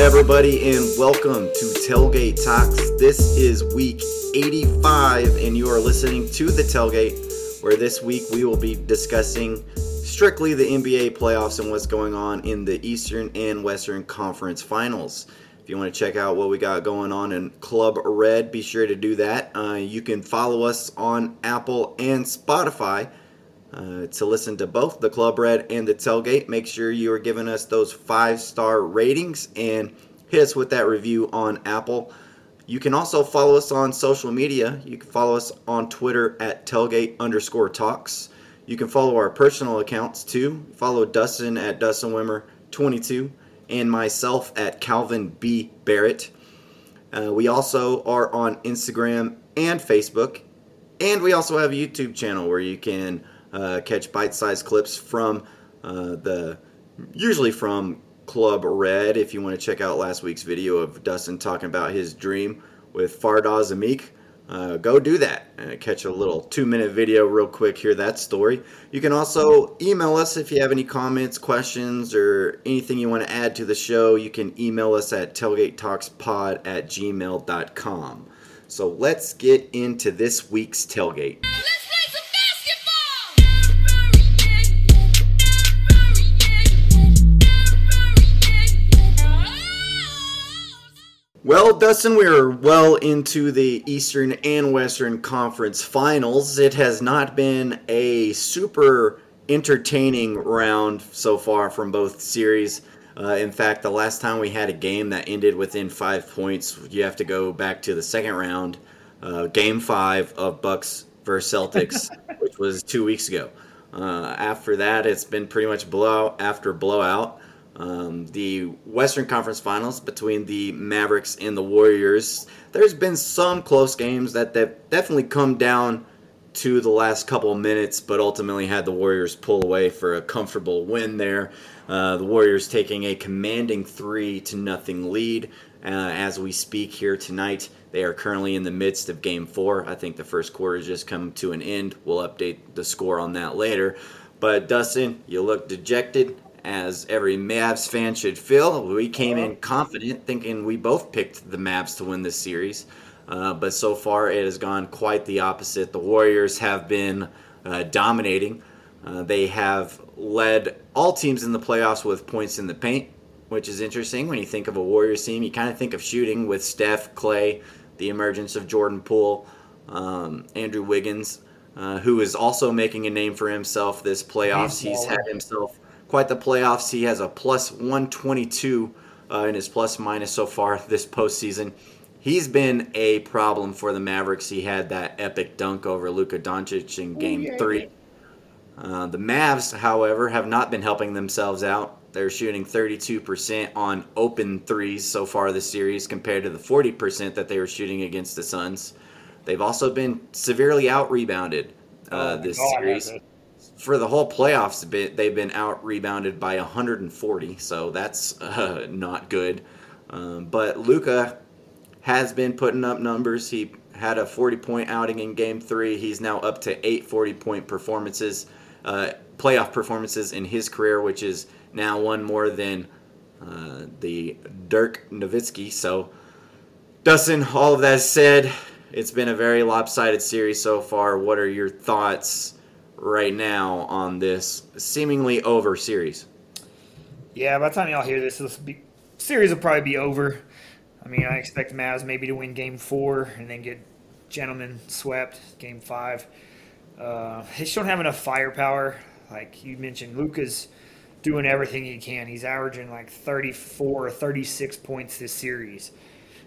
Everybody, and welcome to Tailgate Talks. This is week 85, and you are listening to The Tailgate, where this week we will be discussing strictly the NBA playoffs and what's going on in the Eastern and Western Conference Finals. If you want to check out what we got going on in Club Red, be sure to do that. Uh, you can follow us on Apple and Spotify. Uh, to listen to both the Club Red and the Tailgate, make sure you are giving us those five star ratings and hit us with that review on Apple. You can also follow us on social media. You can follow us on Twitter at tailgate underscore talks. You can follow our personal accounts too. Follow Dustin at Dustin Wimmer 22 and myself at Calvin B. Barrett. Uh, we also are on Instagram and Facebook. And we also have a YouTube channel where you can uh, catch bite-sized clips from uh, the usually from Club Red. If you want to check out last week's video of Dustin talking about his dream with Fardaz Amik, uh, go do that. Uh, catch a little two-minute video real quick. Hear that story. You can also email us if you have any comments, questions, or anything you want to add to the show. You can email us at tailgatetalkspod at gmail.com. So let's get into this week's tailgate. Well, Dustin, we are well into the Eastern and Western Conference finals. It has not been a super entertaining round so far from both series. Uh, in fact, the last time we had a game that ended within five points, you have to go back to the second round, uh, game five of Bucks versus Celtics, which was two weeks ago. Uh, after that, it's been pretty much blowout after blowout. Um, the Western Conference Finals between the Mavericks and the Warriors. There's been some close games that have definitely come down to the last couple minutes, but ultimately had the Warriors pull away for a comfortable win there. Uh, the Warriors taking a commanding three to nothing lead uh, as we speak here tonight. They are currently in the midst of Game Four. I think the first quarter has just come to an end. We'll update the score on that later. But Dustin, you look dejected as every Mavs fan should feel. We came in confident, thinking we both picked the Mavs to win this series. Uh, but so far, it has gone quite the opposite. The Warriors have been uh, dominating. Uh, they have led all teams in the playoffs with points in the paint, which is interesting. When you think of a Warriors team, you kind of think of shooting with Steph, Clay, the emergence of Jordan Poole, um, Andrew Wiggins, uh, who is also making a name for himself this playoffs. He's had himself quite the playoffs. He has a plus 122 uh, in his plus minus so far this postseason. He's been a problem for the Mavericks. He had that epic dunk over Luka Doncic in Game yeah. Three. Uh, the Mavs, however, have not been helping themselves out. They're shooting 32% on open threes so far this series compared to the 40% that they were shooting against the Suns. They've also been severely out rebounded uh, Oh this God, series yeah, for the whole playoffs, they've been out rebounded by 140, so that's uh, not good. Um, but Luka has been putting up numbers. He had a 40 point outing in Game Three. He's now up to eight 40 point performances, uh, playoff performances in his career, which is now one more than uh, the Dirk Nowitzki. So, Dustin, all of that said, it's been a very lopsided series so far. What are your thoughts? Right now on this seemingly over series. Yeah, by the time y'all hear this, this be, series will probably be over. I mean, I expect Mavs maybe to win Game Four and then get gentlemen swept Game Five. Uh, they just don't have enough firepower. Like you mentioned, Luka's doing everything he can. He's averaging like 34 or 36 points this series.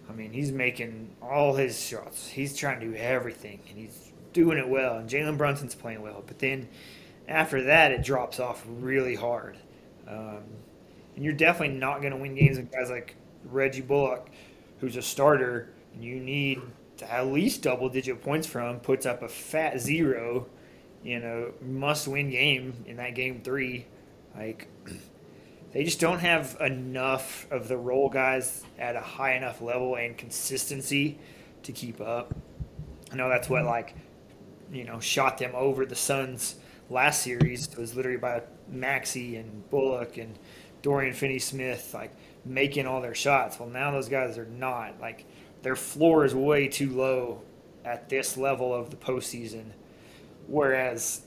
I mean, he's making all his shots. He's trying to do everything, and he's doing it well. And Jalen Brunson's playing well. But then after that, it drops off really hard. Um, and you're definitely not going to win games with guys like Reggie Bullock, who's a starter, and you need at least double digit points from, puts up a fat zero, you know, must win game in that game three. Like, they just don't have enough of the role guys at a high enough level and consistency to keep up. I know that's what, like, you know, shot them over the Suns last series. It was literally by Maxi and Bullock and Dorian Finney-Smith, like making all their shots. Well, now those guys are not. Like their floor is way too low at this level of the postseason, whereas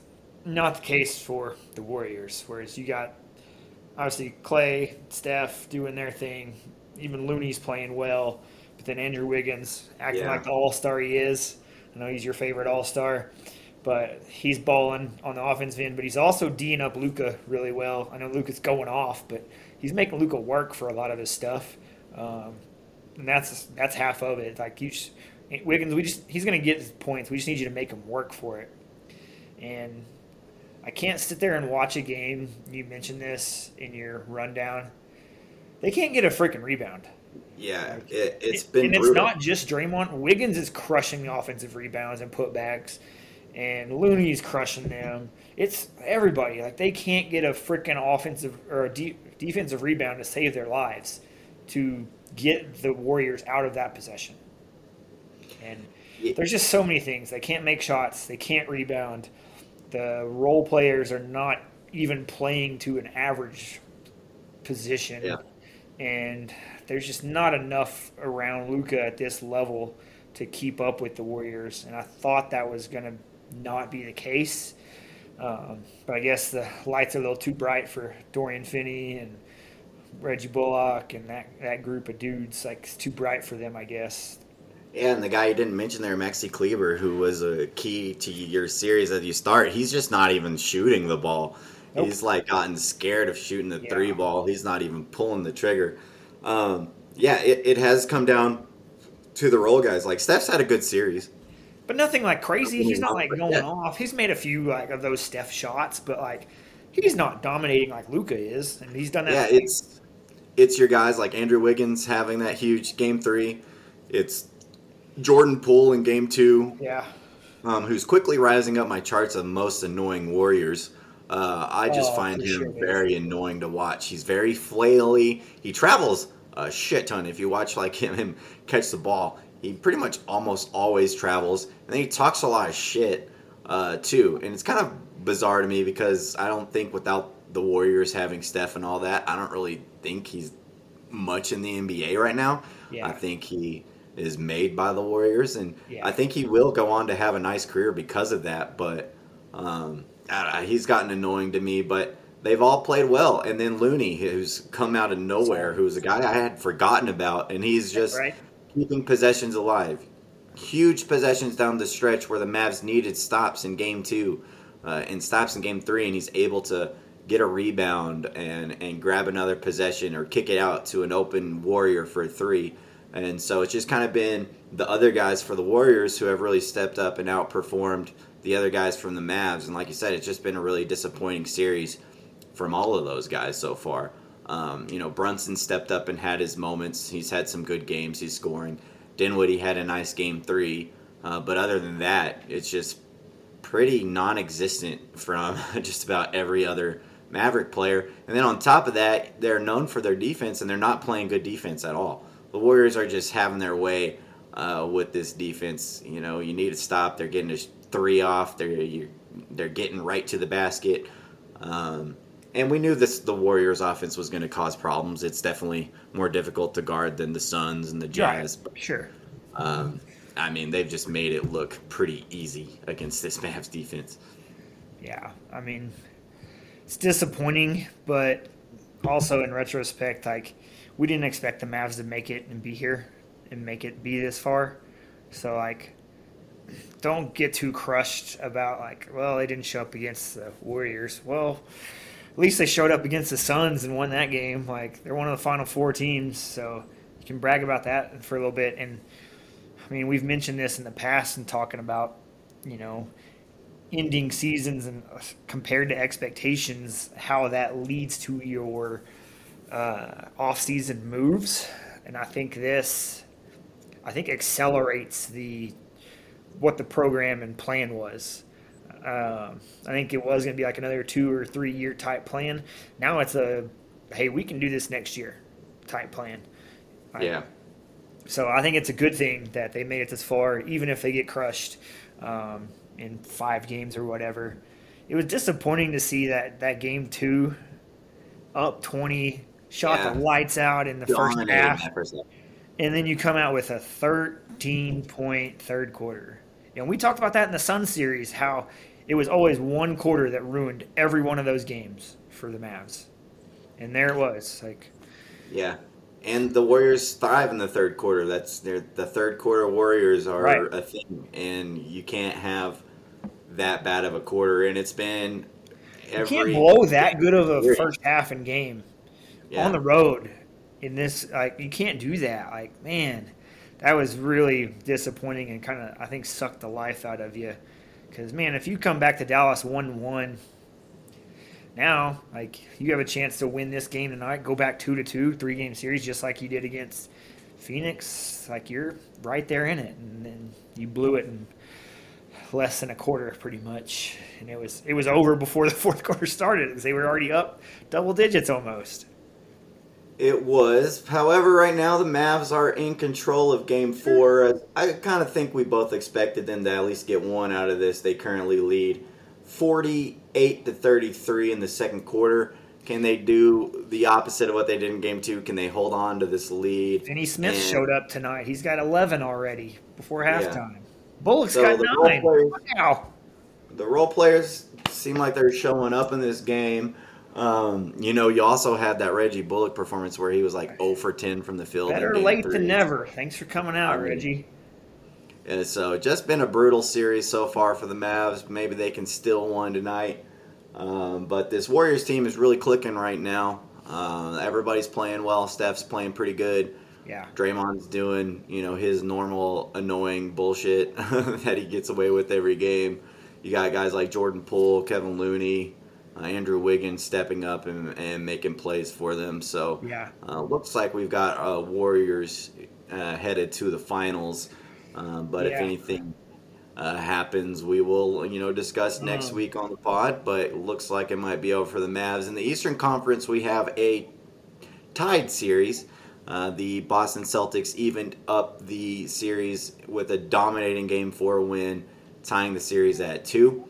not the case for the Warriors. Whereas you got obviously Clay, Steph doing their thing, even Looney's playing well, but then Andrew Wiggins acting Yeah. like the All Star he is. I know he's your favorite All Star, but he's balling on the offensive end. But he's also D'ing up Luka really well. I know Luka's going off, but he's making Luka work for a lot of his stuff, um, and that's that's half of it. Like you, just, Wiggins, we just he's going to get his points. We just need you to make him work for it, and I can't sit there and watch a game. You mentioned this in your rundown. They can't get a freaking rebound. Yeah, it, it's It- been and it's not just Draymond. Wiggins is crushing the offensive rebounds and putbacks, and Looney's crushing them. It's everybody. Like they can't get a freaking offensive or a de- defensive rebound to save their lives to get the Warriors out of that possession. And Yeah. there's just so many things. They can't make shots. They can't rebound. The role players are not even playing to an average position. Yeah. And there's just not enough around Luka at this level to keep up with the Warriors. And I thought that was going to not be the case. Um, but I guess the lights are a little too bright for Dorian Finney and Reggie Bullock and that, that group of dudes. Like, it's too bright for them, I guess. Yeah, and the guy you didn't mention there, Maxi Kleber, who was a key to your series as you start, he's just not even shooting the ball. Nope. He's like gotten scared of shooting the Yeah. three ball. He's not even pulling the trigger. Um, yeah, it, it has come down to the role guys. Like Steph's had a good series. But nothing like crazy. He's not like going Yeah. off. He's made a few like of those Steph shots, but like he's not dominating like Luka is, and he's done that. Yeah, it's it's your guys like Andrew Wiggins having that huge game three. It's Jordan Poole in game two. yeah, um, who's quickly rising up my charts of most annoying Warriors. Uh, I just Oh, find him sure, very annoying to watch. He's very flaily. He travels a shit ton. If you watch like him, him catch the ball, he pretty much almost always travels, and then he talks a lot of shit uh, too. And it's kind of bizarre to me because I don't think without the Warriors having Steph and all that, I don't really think he's much in the NBA right now. Yeah. I think he is made by the Warriors, and Yeah. I think he will go on to have a nice career because of that. But um, know, he's gotten annoying to me. But they've all played well, and then Looney, who's come out of nowhere, who's a guy I had forgotten about, and he's just right. keeping possessions alive. Huge possessions down the stretch where the Mavs needed stops in game two uh, and stops in game three, and he's able to get a rebound and, and grab another possession or kick it out to an open Warrior for a three. And so it's just kind of been the other guys for the Warriors who have really stepped up and outperformed the other guys from the Mavs. And like you said, it's just been a really disappointing series from all of those guys so far. Um, you know, Brunson stepped up and had his moments. He's had some good games. He's scoring. Dinwiddie had a nice game three. Uh, but other than that, it's just pretty non-existent from just about every other Maverick player. And then on top of that, they're known for their defense, and they're not playing good defense at all. The Warriors are just having their way uh, with this defense. You know, you need to stop. They're getting three off. They're they're getting right to the basket. Um, and we knew this the Warriors offense was going to cause problems. It's definitely more difficult to guard than the Suns and the Jazz. Right. Sure. Um, I mean, they've just made it look pretty easy against this Mavs defense. Yeah. I mean, it's disappointing, but also in retrospect, like we didn't expect the Mavs to make it and be here and make it be this far. So like, don't get too crushed about like, well, they didn't show up against the Warriors. Well, at least they showed up against the Suns and won that game. Like they're one of the final four teams, so you can brag about that for a little bit. And I mean, we've mentioned this in the past and talking about, you know, ending seasons and uh, compared to expectations, how that leads to your uh, off-season moves. And I think this, I think accelerates the what the program and plan was. Um, I think it was going to be like another two or three year type plan. Now it's a, hey, we can do this next year type plan. I- Yeah. so I think it's a good thing that they made it this far, even if they get crushed um, in five games or whatever. It was disappointing to see that that game two, up twenty shot Yeah. the lights out in the Dominated first half. and then you come out with a 13 point third quarter. And we talked about that in the Sun series, how it was always one quarter that ruined every one of those games for the Mavs. And there it was. Like, Yeah. And the Warriors thrive in the third quarter. That's their the third quarter Warriors are Right. a thing, and you can't have that bad of a quarter. And it's been you can't blow that good of a first half in game Yeah. on the road in this. Like, you can't do that. Like, man, that was really disappointing and kind of, I think, sucked the life out of you. Because, man, if you come back to Dallas 1 1, now, like, you have a chance to win this game tonight, go back 2 to 2, three game series, just like you did against Phoenix. Like, you're right there in it. And then you blew it in less than a quarter, pretty much. And it was it was over before the fourth quarter started because they were already up double digits almost. It was. However, right now the Mavs are in control of Game Four. I kind of think we both expected them to at least get one out of this. They currently lead forty-eight to thirty-three in the second quarter. Can they do the opposite of what they did in Game Two? Can they hold on to this lead? Finney Smith And- showed up tonight. He's got 11 already before Yeah. halftime. Bullock's So got the role nine. players- Wow. the role players seem like they're showing up in this game. Um, you know, you also had that Reggie Bullock performance where he was like 0 for 10 from the field. Better late three. than never. Thanks for coming out, I mean, Reggie. And so, just been a brutal series so far for the Mavs. Maybe they can steal one tonight. Um, but this Warriors team is really clicking right now. Uh, everybody's playing well. Steph's playing pretty good. Yeah. Draymond's doing, you know, his normal annoying bullshit that he gets away with every game. You got guys like Jordan Poole, Kevin Looney, uh, Andrew Wiggins stepping up and, and making plays for them. So Yeah. uh, looks like we've got uh, Warriors uh, headed to the finals. Uh, but if anything uh, happens, we will, you know, discuss next Um. week on the pod. But it looks like it might be over for the Mavs. In the Eastern Conference, we have a tied series. Uh, the Boston Celtics evened up the series with a dominating Game Four win, tying the series at two.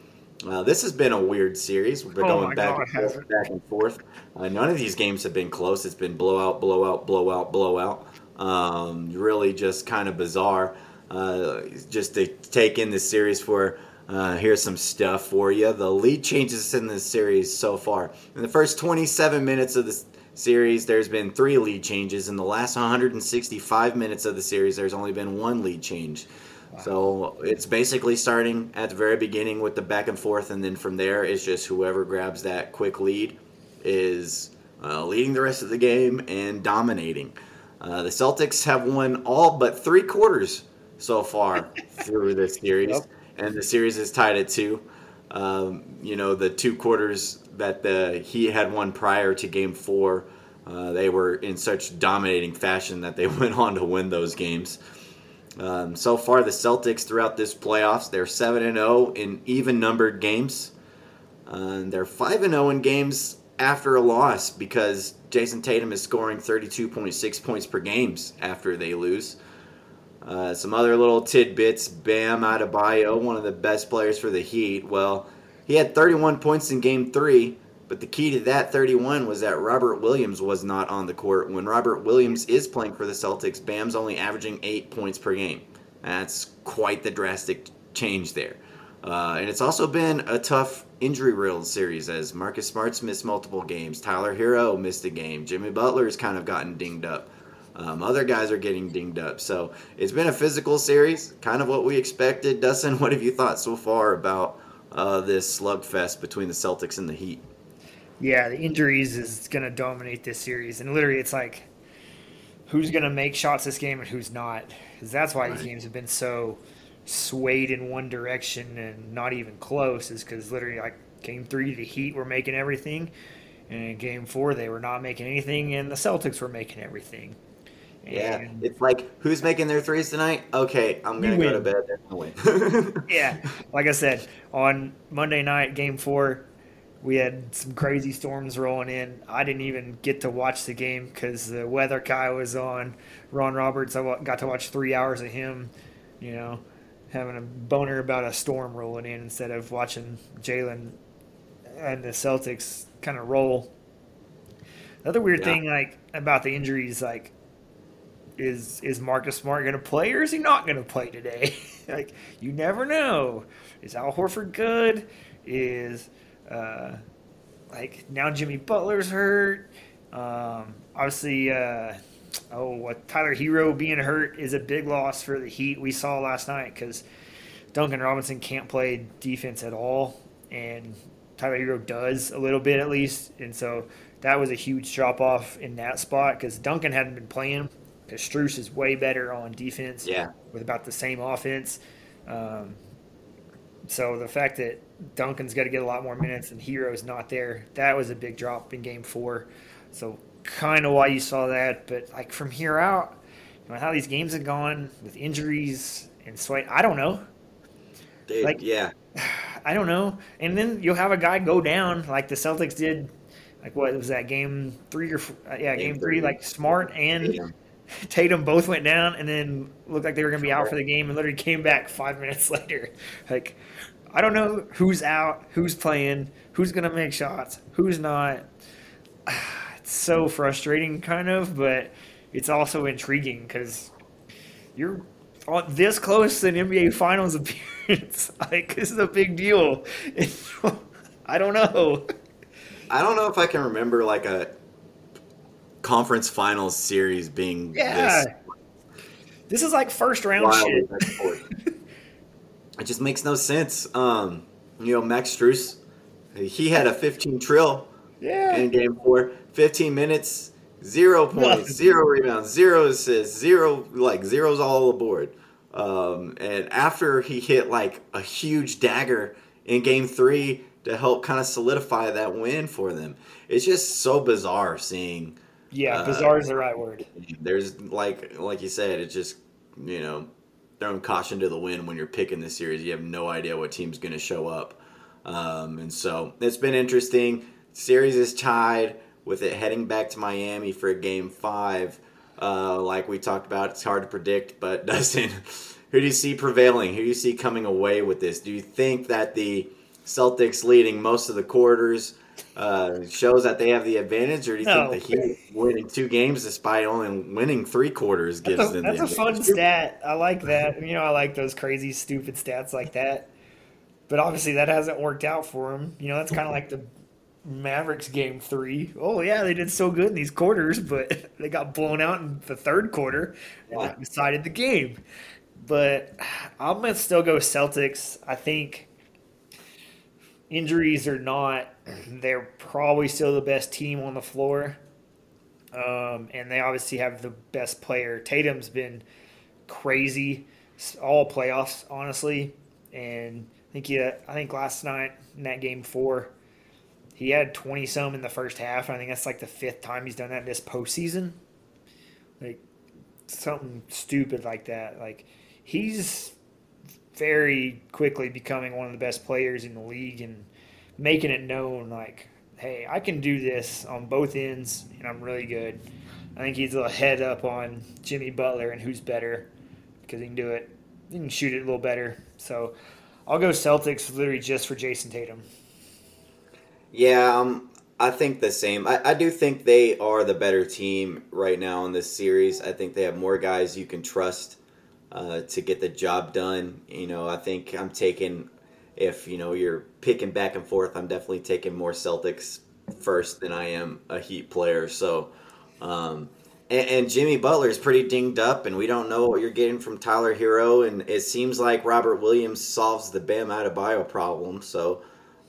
Uh, this has been a weird series. We're Oh going back, God, and forth, back and forth. Uh, none of these games have been close. It's been blowout, blowout, blowout, blowout. Um, really, just kind of bizarre. Uh, just to take in this series for uh, here's some stuff for you. The lead changes in this series so far. In the first 27 minutes of this series, there's been three lead changes. In the last 165 minutes of the series, there's only been one lead change. So it's basically starting at the very beginning with the back and forth, and then from there, it's just whoever grabs that quick lead is uh, leading the rest of the game and dominating. Uh, the Celtics have won all but three quarters so far through this series, Yep. and the series is tied at two. Um, you know, the two quarters that the Heat had won prior to Game Four, uh, they were in such dominating fashion that they went on to win those games. Um, so far, the Celtics throughout this playoffs, they're seven and zero in even numbered games. Uh, they're five and zero in games after a loss because Jayson Tatum is scoring thirty two point six points per games after they lose. Uh, some other little tidbits: Bam out of Adebayo, one of the best players for the Heat. Well, he had 31 points in Game Three, but the key to that 31 was that Robert Williams was not on the court. When Robert Williams is playing for the Celtics, Bam's only averaging eight points per game. That's quite the drastic change there. Uh, and it's also been a tough injury riddled series as Marcus Smart's missed multiple games. Tyler Herro missed a game. Jimmy Butler's kind of gotten dinged up. Um, other guys are getting dinged up. So it's been a physical series, kind of what we expected. Dustin, what have you thought so far about uh, this slugfest between the Celtics and the Heat? Yeah, the injuries is going to dominate this series. And literally, it's like who's going to make shots this game and who's not. Because that's why these games have been so swayed in one direction and not even close, is because literally, like, game three, the Heat were making everything. And in game four, they were not making anything, and the Celtics were making everything. Yeah, And- it's like who's making their threes tonight? Okay, I'm gonna go to bed. Gonna win. yeah, like I said, on Monday night, game four, we had some crazy storms rolling in. I didn't even get to watch the game because the weather guy was on. Ron Roberts, I got to watch three hours of him, you know, having a boner about a storm rolling in instead of watching Jaylen and the Celtics kind of roll. The other weird Yeah. thing, like about the injuries, like is is Marcus Smart going to play or is he not going to play today? like you never know. Is Al Horford good? Is uh, like now Jimmy Butler's hurt. Um, obviously, uh, oh, what Tyler Herro being hurt is a big loss for the Heat. We saw last night because Duncan Robinson can't play defense at all, and Tyler Herro does a little bit at least, and so that was a huge drop off in that spot because Duncan hadn't been playing. Because Strus is way better on defense Yeah. with about the same offense. Um, so the fact that Duncan's got to get a lot more minutes and Herro's not there, that was a big drop in Game Four. So kind of why you saw that, but like from here out, you know, how these games have gone with injuries and sweat, I don't know. Dude, Like- yeah. I don't know. And then you'll have a guy go down like the Celtics did. Like what was that game three or uh, yeah game, Game three? three. Like Smart and Yeah. Tatum both went down and then looked like they were going to be out for the game and literally came back five minutes later. Like, I don't know who's out, who's playing, who's going to make shots, who's not. It's so frustrating, kind of, but it's also intriguing because you're on- this close to an NBA Finals appearance. like, this is a big deal. I don't know. I don't know if I can remember like a conference finals series being Yeah. this This is like first round shit. it just makes no sense. Um, you know, Max Strus, he had a 15 trill Yeah. in game four, 15 minutes, zero points, zero rebounds, zero assists, zero like zeros all aboard. Um, and after he hit like a huge dagger in game three to help kind of solidify that win for them, it's just so bizarre seeing. Yeah, Uh, bizarre is the right word. There's like like you said, it's just you know throwing caution to the wind when you're picking this series. You have no idea what team's going to show up, um, and so it's been interesting. Series is tied with it heading back to Miami for a Game Five. Uh, like we talked about, it's hard to predict. But Dustin, who do you see prevailing? Who do you see coming away with this? Do you think that the Celtics leading most of the quarters? Uh, shows that they have the advantage, or do you No. think the Heat winning two games despite only winning three quarters gives That's a, them that's the a fun stat. I like that. You know, I like those crazy, stupid stats like that. But obviously, that hasn't worked out for them. You know, that's kind of like the Mavericks game three. Oh yeah, they did so good in these quarters, but they got blown out in the third quarter, and that decided the game. But I'm gonna still go Celtics. I think injuries or not, they're probably still the best team on the floor. Um, and they obviously have the best player. Tatum's been crazy all playoffs, honestly. And I think he, I think last night in that game four, he had twenty some in the first half. And I think that's like the fifth time he's done that this postseason. Like something stupid like that. Like he's very quickly becoming one of the best players in the league and making it known like hey i can do this on both ends and i'm really good i think he's a little head up on jimmy butler and who's better because he can do it he can shoot it a little better so i'll go celtics literally just for jayson tatum Yeah, um, I think the same. I, I do think they are the better team right now in this series. I think they have more guys you can trust uh, to get the job done. You know, I think I'm taking, if, you know, you're picking back and forth, I'm definitely taking more Celtics first than I am a Heat player. So, um, and, and Jimmy Butler is pretty dinged up, and we don't know what you're getting from Tyler Herro. And it seems like Robert Williams solves the Bam Adebayo problem. So,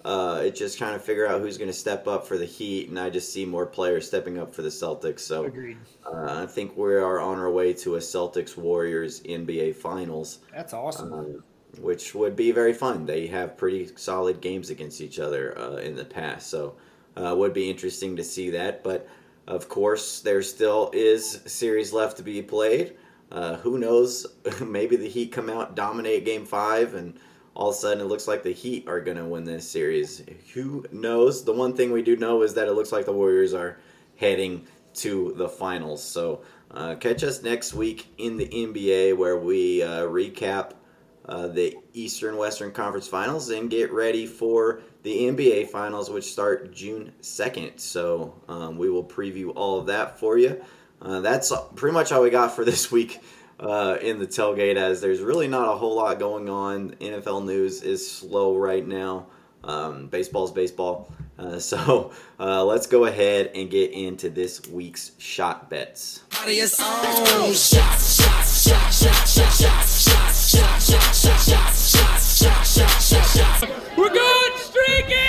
uh, it's just trying to figure out who's going to step up for the Heat, and I just see more players stepping up for the Celtics. So agreed uh, I think we are on our way to a Celtics Warriors NBA Finals, that's awesome uh, which would be very fun. They have pretty solid games against each other uh, in the past, so uh, would be interesting to see that. But of course, there still is a series left to be played. Uh, who knows? Maybe the Heat come out, dominate Game Five, and all of a sudden it looks like the Heat are going to win this series. Who knows? The one thing we do know is that it looks like the Warriors are heading to the finals. So uh, catch us next week in the NBA where we uh, recap uh, the Eastern Western Conference Finals and get ready for the NBA Finals, which start June 2nd. So um, we will preview all of that for you. Uh, that's pretty much all we got for this week uh, in the tailgate, as there's really not a whole lot going on. NFL news is slow right now. Um, baseball's baseball. Uh, so uh, let's go ahead and get into this week's shot bets. We're going streaky!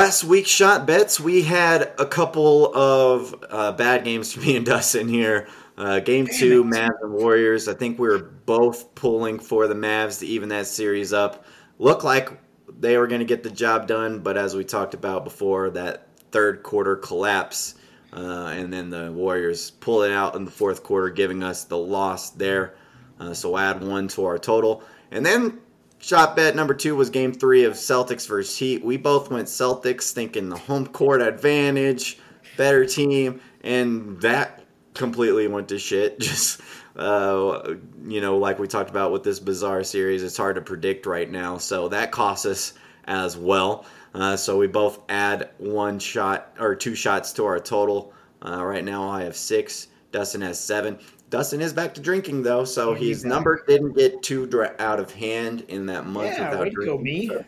Last week's shot bets, we had a couple of uh, bad games for me and Dustin here. Uh, game two. Mavs and Warriors. I think we were both pulling for the Mavs to even that series up. Looked like they were going to get the job done, but as we talked about before, that third quarter collapse, uh, and then the Warriors pull it out in the fourth quarter, giving us the loss there. Uh, so add one to our total. And then shot bet number two was game three of Celtics versus Heat. We both went Celtics, thinking the home court advantage, better team, and that completely went to shit. Just uh, you know, like we talked about with this bizarre series, it's hard to predict right now. So that costs us as well. Uh, so we both add one shot or two shots to our total. Uh, right now I have six. Dustin has seven. Dustin is back to drinking though, so his number didn't get too dra- out of hand in that month yeah, without drinking. Go me. So,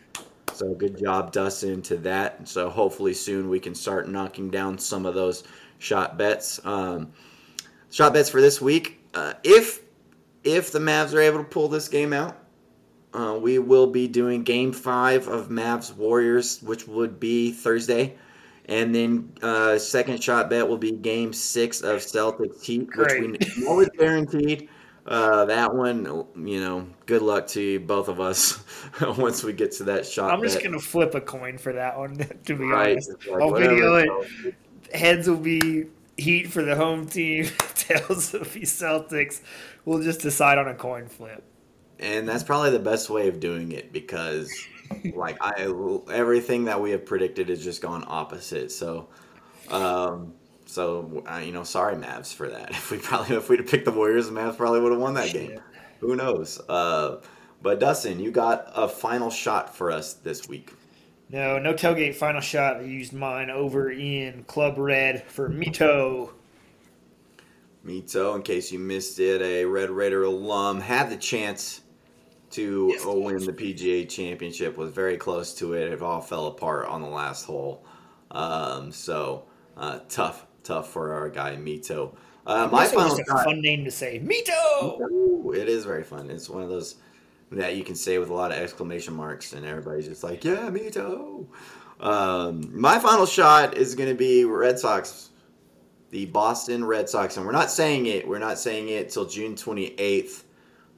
so good job, Dustin, to that. So hopefully soon we can start knocking down some of those shot bets. Um, shot bets for this week. Uh, if if the Mavs are able to pull this game out, uh, we will be doing Game Five of Mavs Warriors, which would be Thursday, and then uh, second shot bet will be Game Six of Celtics Heat, which we know is guaranteed. Uh, that one, you know, good luck to both of us once we get to that shot. I'm just bet. gonna flip a coin for that one. To be right. honest, like, I'll video it. Heads will be Heat for the home team, tails will be Celtics. We'll just decide on a coin flip. And that's probably the best way of doing it because, like, I everything that we have predicted has just gone opposite. So, um, so uh, you know, sorry Mavs for that. If we probably if we'd have picked the Warriors, the Mavs probably would have won that game. Who knows? Uh, but Dustin, you got a final shot for us this week. No, no tailgate final shot. I used mine over in Club Red for Mito. Mito, in case you missed it, a Red Raider alum, had the chance to yes, win the PGA Championship. Was very close to it. It all fell apart on the last hole. Um, so uh, tough, tough for our guy Mito. Uh, my final a fun name to say, Mito. It is very fun. It's one of those that you can say with a lot of exclamation marks, and everybody's just like, "Yeah, me too." Um, my final shot is going to be Red Sox, the Boston Red Sox, and we're not saying it. We're not saying it till June twenty eighth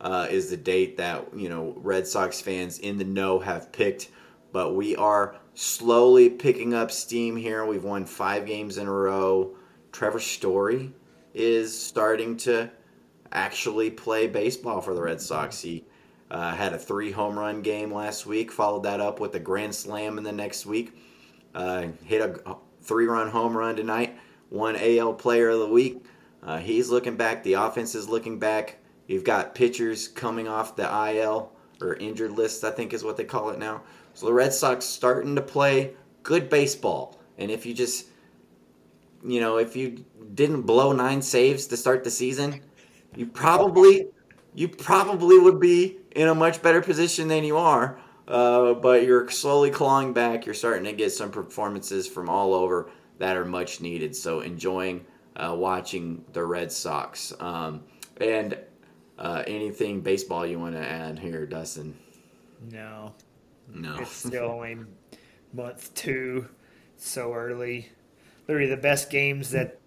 uh, is the date that you know Red Sox fans in the know have picked. But we are slowly picking up steam here. We've won five games in a row. Trevor Story is starting to actually play baseball for the Red Sox. He uh, had a three home run game last week. Followed that up with a grand slam in the next week. Uh, hit a three run home run tonight. One AL Player of the Week. Uh, he's looking back. The offense is looking back. You've got pitchers coming off the IL or injured list, I think is what they call it now. So the Red Sox starting to play good baseball. And if you just, you know, if you didn't blow nine saves to start the season, you probably, you probably would be in a much better position than you are. Uh, but you're slowly clawing back. You're starting to get some performances from all over that are much needed. So enjoying uh, watching the Red Sox. Um, and uh, anything baseball you want to add here, Dustin? No. No. It's still only month two, so early. Literally the best games that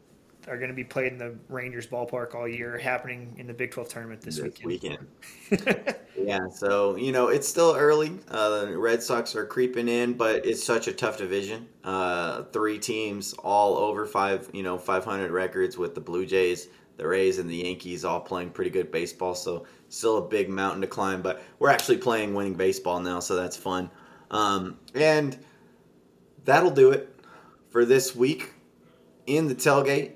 are going to be played in the Rangers ballpark all year, happening in the Big 12 tournament this, this weekend. weekend. yeah, so you know it's still early. Uh, the Red Sox are creeping in, but it's such a tough division. Uh, three teams all over five, you know, 500 records with the Blue Jays, the Rays, and the Yankees all playing pretty good baseball. So still a big mountain to climb, but we're actually playing winning baseball now, so that's fun. Um, and that'll do it for this week in the tailgate.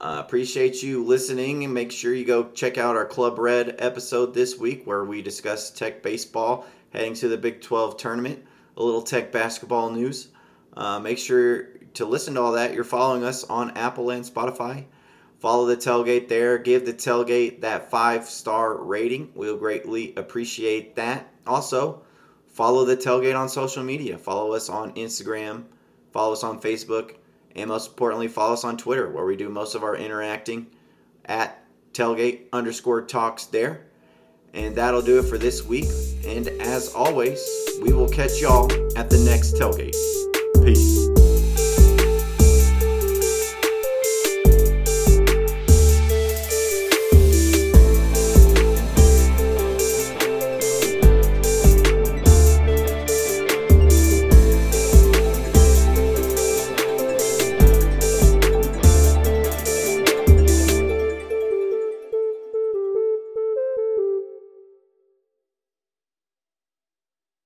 Uh, appreciate you listening and make sure you go check out our Club Red episode this week where we discuss Tech baseball heading to the Big 12 tournament, a little Tech basketball news. Uh, make sure to listen to all that. You're following us on Apple and Spotify. Follow the tailgate there. Give the tailgate that five star rating. We'll greatly appreciate that. Also, follow the tailgate on social media. Follow us on Instagram. Follow us on Facebook and most importantly, follow us on Twitter, where we do most of our interacting at tailgate underscore talks there. And that'll do it for this week. And as always, we will catch y'all at the next tailgate. Peace.